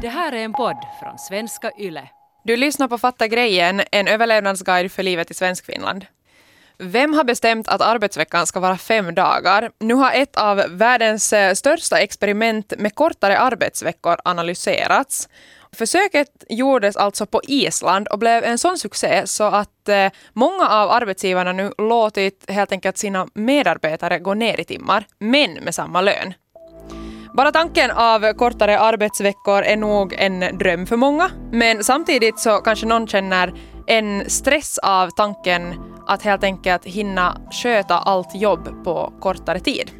Det här är en podd från svenska YLE. Du lyssnar på Fatta grejen, en överlevnadsguide för livet i Svenskfinland. Vem har bestämt att arbetsveckan ska vara fem dagar? Nu har ett av världens eh, största experiment med kortare arbetsveckor analyserats. Försöket gjordes alltså på Island och blev en sån succé så att eh, många av arbetsgivarna nu låtit helt enkelt sina medarbetare gå ner i timmar, men med samma lön. Bara tanken av kortare arbetsveckor är nog en dröm för många, men samtidigt så kanske någon känner en stress av tanken att helt enkelt hinna sköta allt jobb på kortare tid.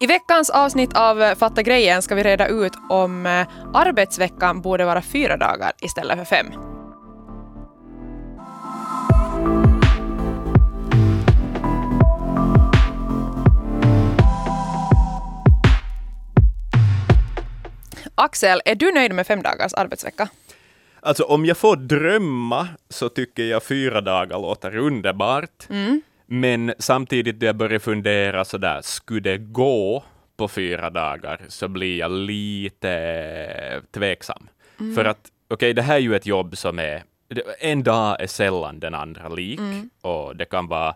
I veckans avsnitt av Fatta grejen ska vi reda ut om eh, arbetsveckan borde vara fyra dagar istället för fem. Axel, är du nöjd med fem dagars arbetsvecka? Alltså om jag får drömma så tycker jag fyra dagar låter underbart. Mm. Men samtidigt när jag börjar fundera sådär, skulle det gå på fyra dagar så blir jag lite tveksam. Mm. För att, okej, det här är ju ett jobb som är, en dag är sällan den andra lik Mm. och det kan vara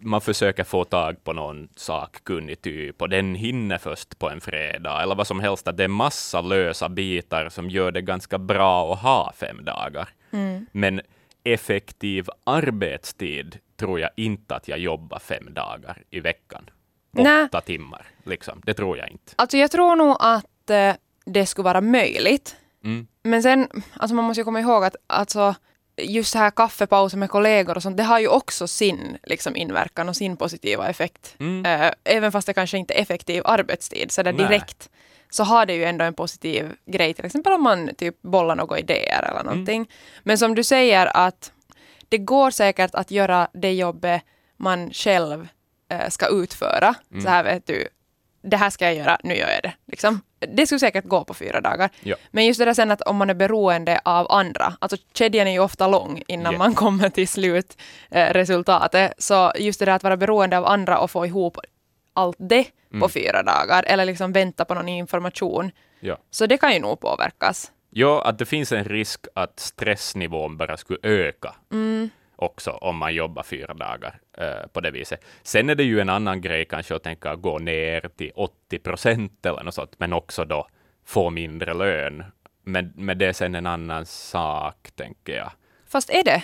man försöker få tag på någon sakkunnig typ och den hinner först på en fredag eller vad som helst. Att det är massa lösa bitar som gör det ganska bra att ha fem dagar. Mm. Men effektiv arbetstid tror jag inte att jag jobbar fem dagar i veckan. Nä. Åtta timmar, liksom. Det tror jag inte. Alltså jag tror nog att eh, det skulle vara möjligt. Mm. Men sen, alltså man måste ju komma ihåg att alltså, just så här kaffepauser med kollegor och sånt, det har ju också sin liksom, inverkan och sin positiva effekt. Mm. Eh, även fast det kanske inte är effektiv arbetstid, så där Nej. direkt så har det ju ändå en positiv grej, till exempel om man typ bollar några idéer Mm. eller någonting. Men som du säger att det går säkert att göra det jobbet man själv eh, ska utföra. Mm. Så här vet du, det här ska jag göra, nu gör jag det. Liksom. Det skulle säkert gå på fyra dagar. Ja. Men just det där sen att om man är beroende av andra, alltså kedjan är ju ofta lång innan Ja. man kommer till slutresultatet. Eh, så just det där att vara beroende av andra och få ihop allt det på Mm. fyra dagar, eller liksom vänta på någon information. Ja. Så det kan ju nog påverkas. Ja, att det finns en risk att stressnivån bara skulle öka Mm. Också om man jobbar fyra dagar eh, på det viset. Sen är det ju en annan grej kanske att tänka gå ner till 80 procent eller något sånt, men också då få mindre lön. Men, men det är sen en annan sak, tänker jag. Fast är det?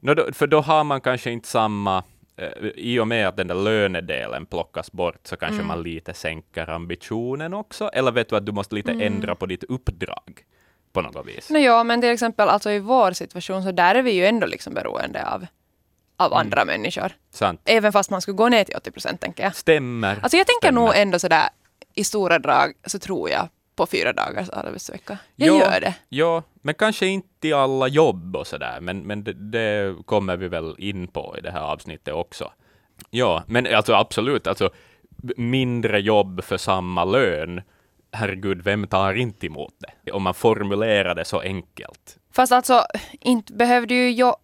Nå, då, för då har man kanske inte samma, eh, i och med att den där lönedelen plockas bort, så kanske Mm. man lite sänker ambitionen också. Eller vet du att du måste lite Mm. ändra på ditt uppdrag på något vis. No, ja, men till exempel alltså i vår situation så där är vi ju ändå liksom beroende av, av Mm. andra människor. Sant. Även fast man skulle gå ner till 80 procent, tänker jag. Stämmer. Alltså jag tänker Stämmer. nog ändå sådär i stora drag så tror jag på fyra dagars arbetsvecka. Jag Ja, gör det. Ja, men kanske inte i alla jobb och sådär, men, men det, det kommer vi väl in på i det här avsnittet också. Ja, men alltså absolut, alltså mindre jobb för samma lön, herregud, vem tar inte emot det? Om man formulerar det så enkelt. Fast alltså, inte behövde ju jag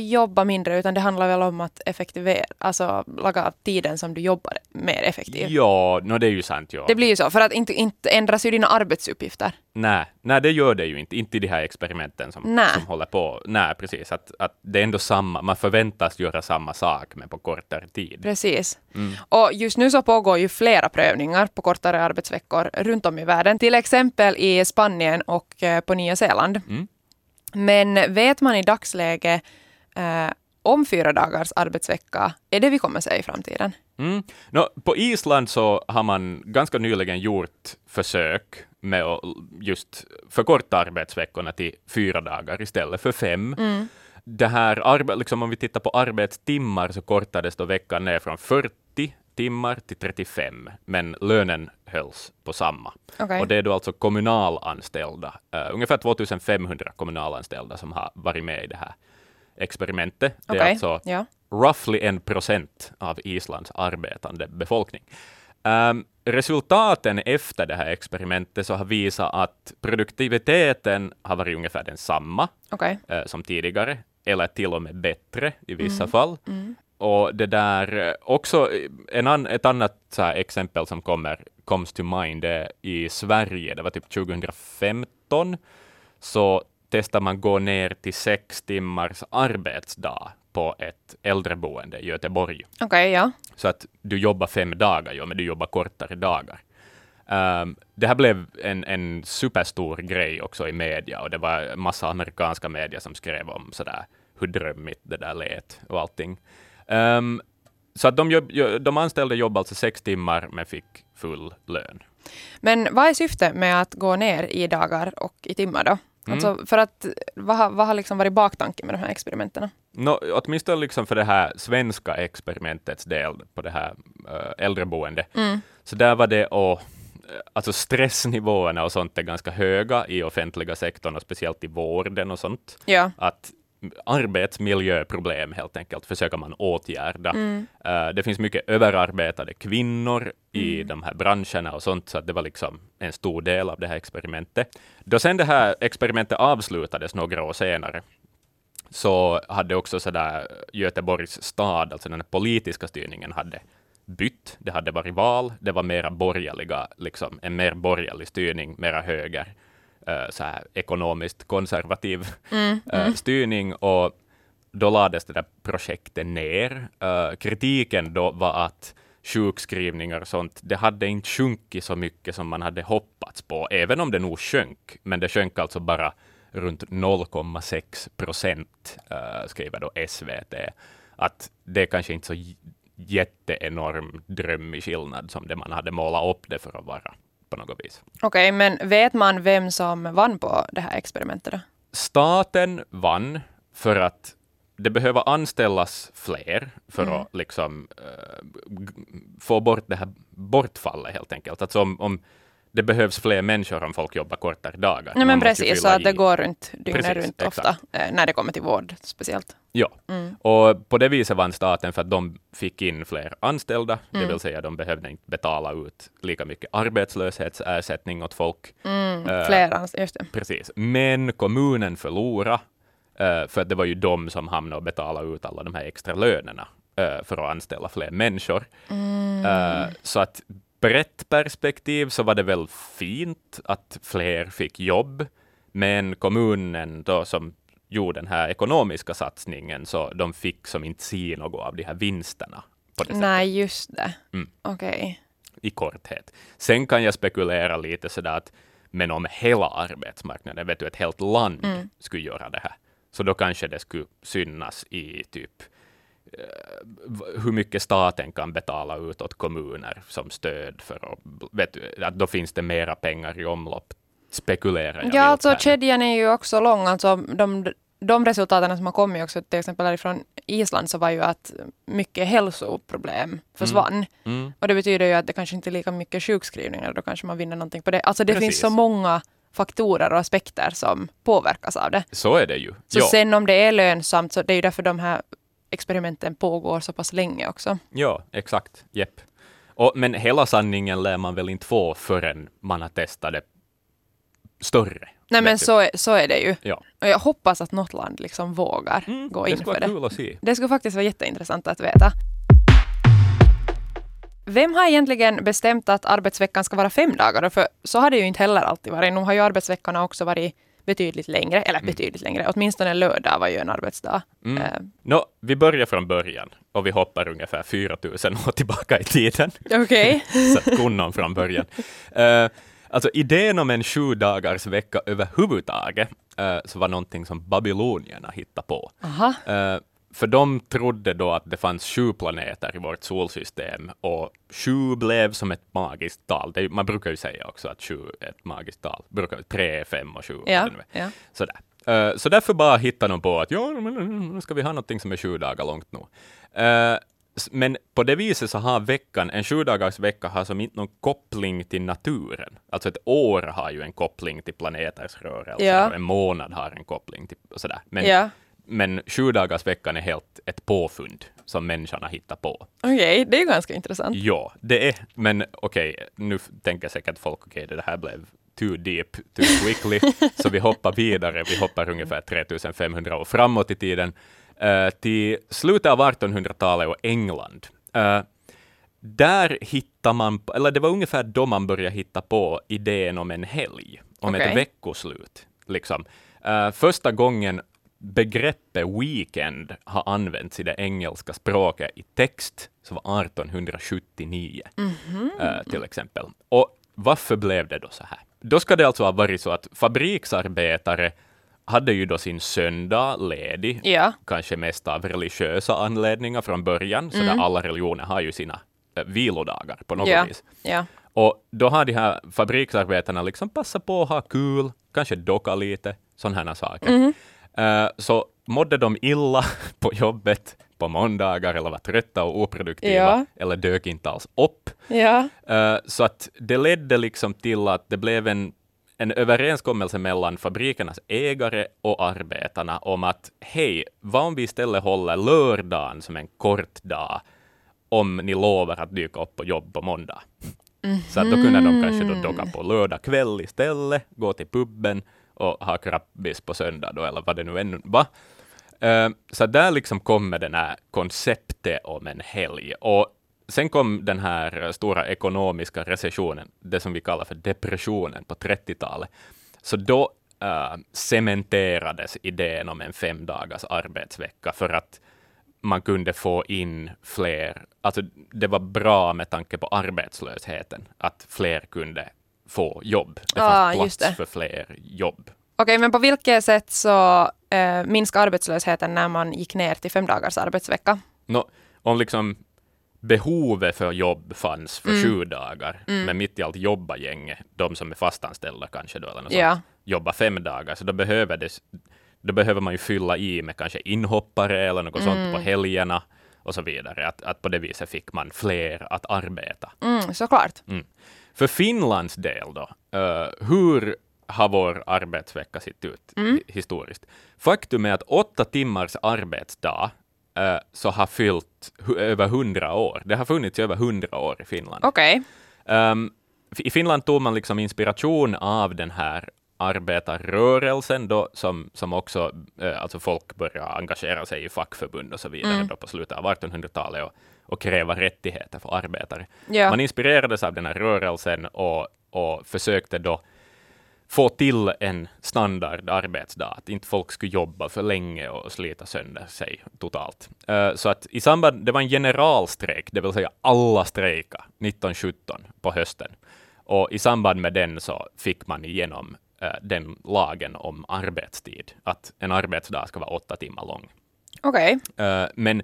jobba mindre utan det handlar väl om att effektivera, alltså laga tiden som du jobbar mer effektiv. Ja, no, det är ju sant. Ja. Det blir ju så, för att inte, inte ändras ju dina arbetsuppgifter. Nej, nej, det gör det ju inte. Inte i de här experimenten som, Nej. som håller på. Nej, precis. Att, att det är ändå samma, man förväntas göra samma sak, men på kortare tid. Precis. Mm. Och just nu så pågår ju flera prövningar på kortare arbetsveckor runt om i världen. Till exempel i Spanien och eh, på Nya Zeeland. Mm. Men vet man i dagsläget eh, om fyra dagars arbetsvecka, är det vi kommer se i framtiden? Mm. Nå, på Island så har man ganska nyligen gjort försök med att just förkorta arbetsveckorna till fyra dagar istället för fem. Mm. Det här liksom om vi tittar på arbetstimmar så kortades då veckan ner från 40 timmar till 35, men lönen hölls på samma. Okej. Och det är då alltså kommunalanställda, uh, ungefär 2500 kommunalanställda som har varit med i det här experimentet. Det är alltså ja. roughly en procent av Islands arbetande befolkning. Ehm, resultaten efter det här experimentet så har visat att produktiviteten har varit ungefär densamma Okej. eh, som tidigare, eller till och med bättre i vissa Mm. fall. Mm. Och det där, eh, också eh, en an, ett annat här, exempel som kommer, comes to mind är i Sverige, det var typ 2015 2015 så testar man gå ner till sex timmars arbetsdag på ett äldreboende i Göteborg. Okej, ja. Så att du jobbar fem dagar, ja, men du jobbar kortare dagar. Um, det här blev en, en superstor grej också i media och det var massa amerikanska medier som skrev om sådär hur drömmigt det där lät och allting. Um, så att de, jobb, jo- de anställda jobbade alltså sex timmar men fick full lön. Men vad är syftet med att gå ner i dagar och i timmar då? Mm. Alltså för att, vad har, vad har liksom varit baktanken med de här experimenten? No, åtminstone liksom för det här svenska experimentets del på det här äh, äldreboendet. Så där var det och Alltså stressnivåerna och sånt är ganska höga i offentliga sektorn och speciellt i vården och sånt. Ja. Att arbetsmiljöproblem helt enkelt försöker man åtgärda. Eh, det finns mycket överarbetade kvinnor i de här branscherna och sånt, så att det var liksom en stor del av det här experimentet. Då sen det här experimentet avslutades några år senare, så hade också sådär Göteborgs stad, alltså den politiska styrningen, hade bytt. Det hade varit val, det var mera borgerliga, liksom en mer borgerlig styrning, mera höger, så här ekonomiskt konservativ eh, styrning och då lades det där projektet ner. Eh, kritiken då var att sjukskrivningar och sånt, det hade inte sjunkit så mycket som man hade hoppats på, även om det nog sjönk, men det sjönk alltså bara runt 0,6 procent, skriver då SVT. Att det är kanske inte så jätteenorm drömmig skillnad som det man hade målat upp det för att vara på något vis. Okej, men vet man vem som vann på det här experimentet då? Staten vann för att det behöver anställas fler för Mm. att liksom, g- få bort det här bortfallet helt enkelt. Alltså om, om det behövs fler människor om folk jobbar kortare dagar. Nej, men precis, så att det går runt dygnet Precis, runt exakt. ofta, eh, när det kommer till vård speciellt. Ja, Mm. och på det viset vann staten för att de fick in fler anställda, Mm. det vill säga de behövde inte betala ut lika mycket arbetslöshetsersättning åt folk. Mm, Eh, fler ans- just det. Precis. Men kommunen förlorade, eh, för att det var ju de som hamnade och betalade ut alla de här extra lönerna eh, för att anställa fler människor. Eh, så att brett perspektiv så var det väl fint att fler fick jobb, men kommunen då som gjorde den här ekonomiska satsningen, så de fick som inte se något av de här vinsterna på det sättet Nej, just det. Mm. Okej. i korthet. Sen kan jag spekulera lite sådär att men om hela arbetsmarknaden, vet du, ett helt land Mm. skulle göra det här, så då kanske det skulle synas i typ hur mycket staten kan betala ut åt kommuner som stöd för att, vet du, att då finns det mera pengar i omlopp. Spekulerar jag Ja, alltså här. kedjan är ju också lång. Alltså, de, de resultaten som har kommit också, till exempel från Island, så var ju att mycket hälsoproblem försvann. Mm. Och det betyder ju att det kanske inte är lika mycket sjukskrivningar, då kanske man vinner någonting på det. Alltså det Precis. finns så många faktorer och aspekter som påverkas av det. Så är det ju. Så ja. sen om det är lönsamt, så det är ju därför de här experimenten pågår så pass länge också. Ja, exakt. Jepp. Och, men hela sanningen lär man väl inte få förrän man har testat det större. Nej men så, är- så är det ju. Ja. Och jag hoppas att något land liksom vågar Mm, gå in för det. kul att se. Det skulle faktiskt vara jätteintressant att veta. Vem har egentligen bestämt att arbetsveckan ska vara fem dagar? För så har det ju inte heller alltid varit. Nu har ju arbetsveckorna också varit betydligt längre, eller betydligt längre, åtminstone lördag var ju en arbetsdag. Mm. Eh, Nå, vi börjar från början och vi hoppar ungefär 4000 år tillbaka i tiden. Okej. så att från början. Eh, alltså idén om en sju dagars vecka överhuvudtaget uh, så var någonting som babylonierna hittade på. Aha. Eh, för de trodde då att det fanns sju planeter i vårt solsystem och sju blev som ett magiskt tal. Det man brukar ju säga också att sju är ett magiskt tal. Brukar, tre, fem och sju. Ja, ja. Sådär. Eh, så därför bara hittade de på att ja, nu ska vi ha någonting som är sju dagar långt nu. Eh, s- men på det viset så har veckan, en sju dagars vecka har som inte någon koppling till naturen. Alltså ett år har ju en koppling till planeters rörelser Ja. en månad har en koppling till sådär. Men, Ja. Men sju dagars veckan är helt ett påfund som människan har hittat på. Okej, det är ju ganska intressant. Ja, det är, men okej, nu f- tänker säkert folk, okej, det här blev too deep, too quickly, så vi hoppar vidare, vi hoppar ungefär 3500 år framåt i tiden, eh, till slutet av 1800-talet och England. Eh, där hittar man, eller det var ungefär då man började hitta på idén om en helg. om Okej. ett veckoslut. Liksom. Eh, första gången begreppet weekend har använts i det engelska språket i text så var 1879 eh, till exempel. Och varför blev det då så här? Då ska det alltså ha varit så att fabriksarbetare hade ju då sin söndag ledig, Ja. kanske mest av religiösa anledningar från början, så där alla religioner har ju sina eh, vilodagar på något Ja. vis. Ja. Och då har de här fabriksarbetarna liksom passat på att ha kul, kanske docka lite, sådana här saker. Eh, så mådde de illa på jobbet på måndagar eller var trötta och oproduktiva Ja. eller dök inte alls upp. Ja. Eh, så att det ledde liksom till att det blev en, en överenskommelse mellan fabrikernas ägare och arbetarna om att hej, vad om vi istället håller lördagen som en kort dag om ni lovar att dyka upp på jobb på måndag. Så att då kunde de kanske då docka på lördag kväll istället, gå till puben och ha krabbis på söndag då, eller vad det nu ännu var. Eh, så där liksom kommer den här konceptet om en helg. Och sen kom den här stora ekonomiska recessionen, det som vi kallar för depressionen på 30-talet. Så då äh, cementerades idén om en fem dagars arbetsvecka för att man kunde få in fler, alltså det var bra med tanke på arbetslösheten, att fler kunde få jobb. Det fanns Ah, plats det. för fler jobb. Okej, men på vilket sätt så eh, minskade arbetslösheten när man gick ner till fem dagars arbetsvecka? Nå, om liksom behovet för jobb fanns för sju dagar, men mitt i allt jobbar gänget, de som är fastanställda kanske då, eller något Ja. sånt, jobbar fem dagar, så då behöver, det, då behöver man ju fylla i med kanske inhoppare eller något sånt på helgerna och så vidare. Att, att på det viset fick man fler att arbeta. Mm, såklart. För Finlands del då, eh, hur har vår arbetsvecka sett ut hi- historiskt? Faktum är att åtta timmars arbetsdag eh, så har fyllt hu- över hundra år. Det har funnits i över hundra år i Finland. Okej. Ehm, I Finland tog man liksom inspiration av den här arbetarrörelsen då, som, som också, eh, alltså folk började engagera sig i fackförbund och så vidare då på slutet av 1800-talet och, och kräva rättigheter för arbetare. Ja. Man inspirerades av den här rörelsen och, och försökte då få till en standard arbetsdag, att inte folk skulle jobba för länge och slita sönder sig totalt. Eh, så att i samband, det var en generalstrejk, det vill säga alla strejka 1917 på hösten. Och i samband med den så fick man igenom eh, den lagen om arbetstid, att en arbetsdag ska vara åtta timmar lång. Okej. Eh, men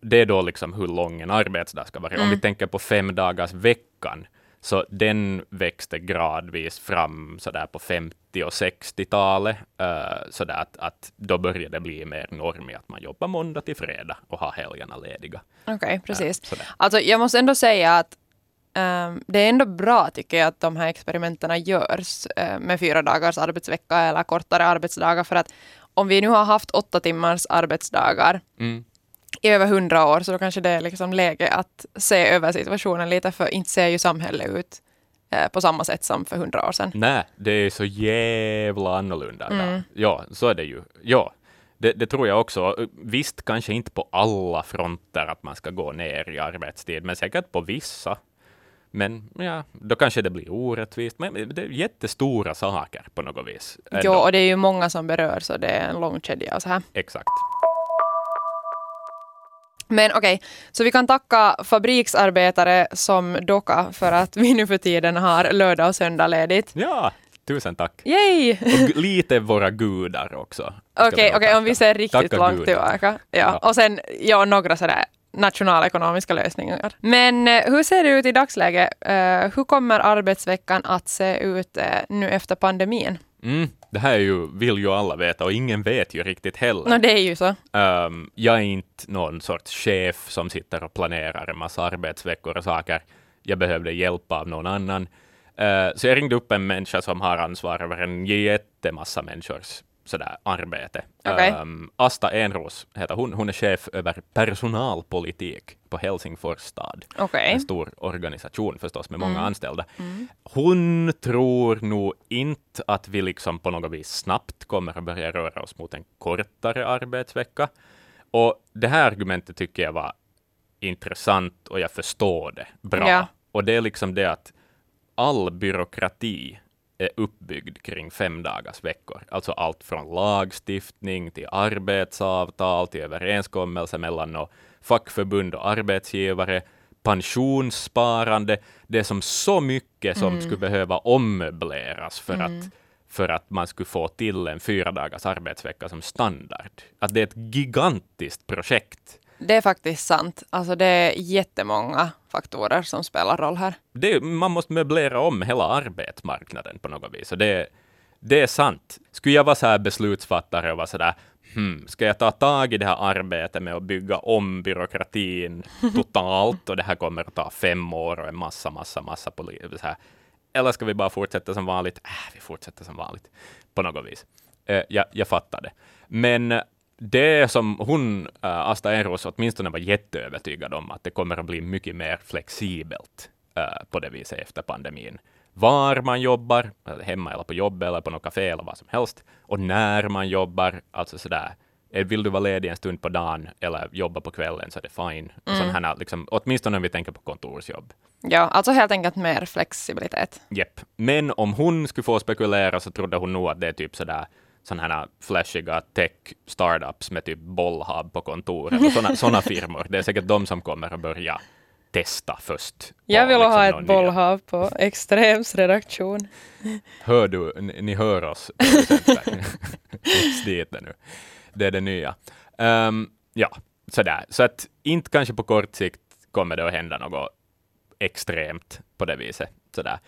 det är då liksom hur lång en arbetsdag ska vara. Om vi tänker på fem dagars veckan, så den växte gradvis fram sådär på 50 och 60-talet. Uh, sådär att, att då började det bli mer norm i att man jobbar måndag till fredag och har helgerna lediga. Okej, precis. sådär. Alltså, jag måste ändå säga att ehm, det är ändå bra tycker jag att de här experimenten görs eh, med fyra dagars arbetsvecka eller kortare arbetsdagar för att om vi nu har haft åtta timmars arbetsdagar Mm. I över hundra år så då kanske det är liksom läge att se över situationen lite för inte ser ju samhället ut eh, på samma sätt som för hundra år sedan. Nej, det är så jävla annorlunda. Mm. Ja, så är det ju. Ja, det, det tror jag också. Visst, kanske inte på alla fronter att man ska gå ner i arbetstid, men säkert på vissa. Men ja, då kanske det blir orättvist. Men det är jättestora saker på något vis. ändå. Jo, och det är ju många som berör så det är en lång kedja och så här. Exakt. Men okej, så vi kan tacka fabriksarbetare som Doka för att vi nu för tiden har lördag och söndag ledigt. Ja, tusen tack. Yay! Och lite våra gudar också. Okej, nog okej, om vi ser riktigt Tacka långt gudar. tillbaka. Ja. Ja. Och sen ja, några sådär nationalekonomiska lösningar. Men eh, hur ser det ut i dagsläget? Eh, hur kommer arbetsveckan att se ut eh, nu efter pandemin? Mm, det här är ju, vill ju alla veta och ingen vet ju riktigt heller. Nå, det är ju så. Ehm, jag är inte någon sorts chef som sitter och planerar en massa arbetsveckor och saker. Jag behövde hjälp av någon annan. Eh, så jag ringde upp en människa som har ansvar över en jättemassa människors sådär, arbete. Okej. Ehm, Asta Enros heter hon. Hon är chef över personalpolitik på Helsingfors stad. Okej. En stor organisation förstås med många anställda. Hon tror nog inte att vi liksom på något vis snabbt kommer att börja röra oss mot en kortare arbetsvecka. Och det här argumentet tycker jag var intressant och jag förstår det bra. Ja. Och det är liksom det att all byråkrati är uppbyggd kring fem dagars veckor. Alltså allt från lagstiftning till arbetsavtal till överenskommelser mellan och fackförbund och arbetsgivare, pensionssparande. Det är som så mycket som Mm. skulle behöva ommöbleras för att för att man skulle få till en fyra dagars arbetsvecka som standard. Att det är ett gigantiskt projekt. Det är faktiskt sant. Alltså det är jättemånga faktorer som spelar roll här. Det, man måste möblera om hela arbetsmarknaden på något vis. Och det, det är sant. Skulle jag vara så här beslutsfattare och vara så där, hmm, ska jag ta tag i det här arbetet med att bygga om byråkratin totalt och det här kommer att ta fem år och en massa, massa, massa poli- så här. Eller ska vi bara fortsätta som vanligt? Äh, vi fortsätter som vanligt på något vis. Eh, jag, jag fattar det. Men det som hon, uh, Asta Enros, åtminstone var jätteövertygad om, att det kommer att bli mycket mer flexibelt eh, på det viset efter pandemin. Var man jobbar, alltså hemma eller på jobbet eller på något café eller vad som helst, och när man jobbar, alltså sådär, eh, vill du vara ledig en stund på dagen eller jobba på kvällen så är det fine. Mm. Här, liksom, åtminstone om vi tänker på kontorsjobb. Ja, alltså helt enkelt mer flexibilitet. Jepp. Men om hon skulle få spekulera så trodde hon nog att det är typ sådär sådana här flashiga tech-startups med typ bollhub på kontoret sådana, firmor. Det är säkert de som kommer att börja testa först. Jag vill liksom ha ett nya- bollhav på Extrems redaktion. Hör du, ni, ni hör oss dit nu. Det är det nya. Ehm, ja, sådär. Så att inte kanske på kort sikt kommer det att hända något extremt på det viset. Sådär.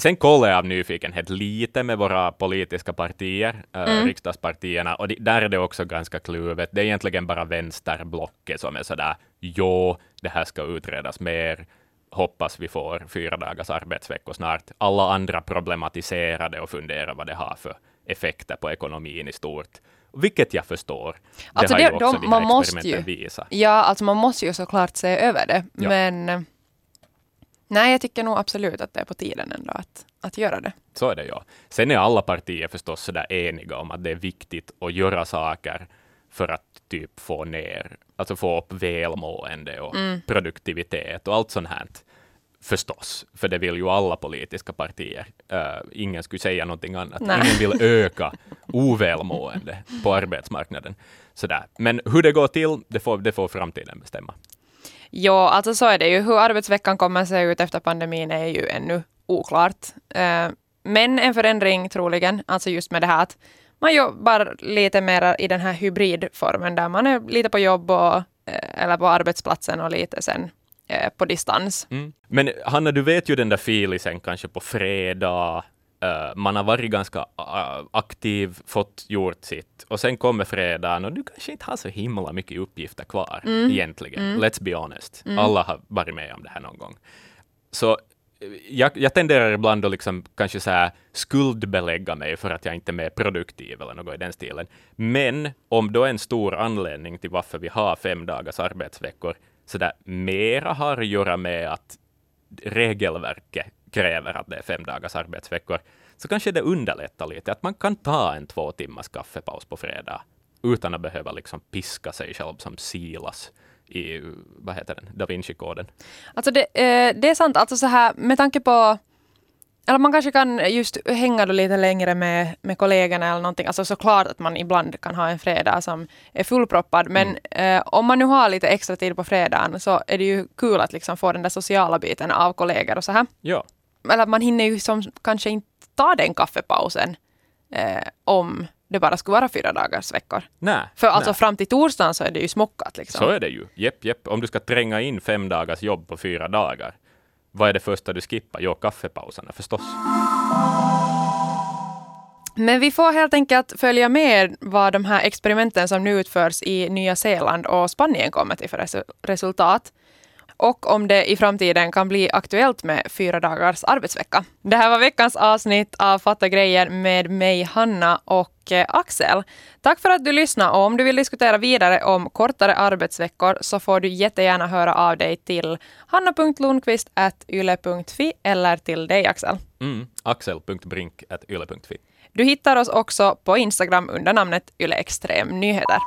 Sen kollar jag av nyfikenhet lite med våra politiska partier, äh, riksdagspartierna, och de, där är det också ganska kluvet. Det är egentligen bara vänsterblocket som är sådär, jo, det här ska utredas mer, hoppas vi får fyra dagars arbetsveckor snart. Alla andra problematiserar det och funderar vad det har för effekter på ekonomin i stort. Vilket jag förstår. Alltså det har det- ju också de- man måste ju. visat. Ja, alltså man måste ju såklart se över det. Ja. Men eh, nej, jag tycker nog absolut att det är på tiden ändå att, att göra det. Så är det ja. Sen är alla partier förstås så där eniga om att det är viktigt att göra saker för att typ få ner, alltså få upp välmående och Mm. produktivitet och allt sånt här. Förstås, för det vill ju alla politiska partier. Eh, ingen skulle säga någonting annat. Nej. Ingen vill öka ovälmående på arbetsmarknaden. Sådär. Men hur det går till, det får, det får framtiden bestämma. Ja, alltså så är det ju. Hur arbetsveckan kommer att se ut efter pandemin är ju ännu oklart. Eh, men en förändring troligen, alltså just med det här att man jobbar lite mer i den här hybridformen där man är lite på jobb och, eh, eller på arbetsplatsen och lite sen eh, på distans. Mm. Men Hanna, du vet ju den där filisen kanske på fredag eh, man har varit ganska uh, aktiv, fått gjort sitt. Och sen kommer fredagen och du kanske inte har så himla mycket uppgifter kvar egentligen. Let's be honest. Alla har varit med om det här någon gång. Så eh, jag, jag tenderar ibland att liksom kanske så här skuldbelägga mig för att jag inte är mer produktiv eller något i den stilen. Men om då en stor anledning till varför vi har fem dagars arbetsveckor, så där mera har att göra med att regelverket kräver att det är fem dagars arbetsveckor, så kanske det underlättar lite att man kan ta en två timmars kaffepaus på fredag utan att behöva liksom piska sig själv som Silas i, vad heter den, Da Vinci-koden. Alltså det, eh, det är sant, alltså så här med tanke på eller man kanske kan just hänga då lite längre med, med kollegorna eller någonting. Alltså såklart att man ibland kan ha en fredag som är fullproppad. Men eh, om man nu har lite extra tid på fredagen så är det ju kul att liksom få den där sociala biten av kollegor och så här. Ja, Eller man hinner ju som kanske inte ta den kaffepausen eh, om det bara skulle vara fyra dagars veckor. nej. För alltså nej. fram till torsdagen så är det ju smockat liksom. Så är det ju. Jepp, jepp. Om du ska tränga in fem dagars jobb på fyra dagar, vad är det första du skippar? Jo, kaffepauserna förstås. Men vi får helt enkelt följa med vad de här experimenten som nu utförs i Nya Zeeland och Spanien kommer till för resu- resultat. Och om det i framtiden kan bli aktuellt med fyra dagars arbetsvecka. Det här var veckans avsnitt av Fatta grejen med mig, Hanna och eh, Axel. Tack för att du lyssnade och om du vill diskutera vidare om kortare arbetsveckor så får du jättegärna höra av dig till hanna.lundqvist.yle.fi eller till dig Axel. Mm. Axel.brink.yle.fi. Du hittar oss också på Instagram under namnet Yle Extrem Nyheter.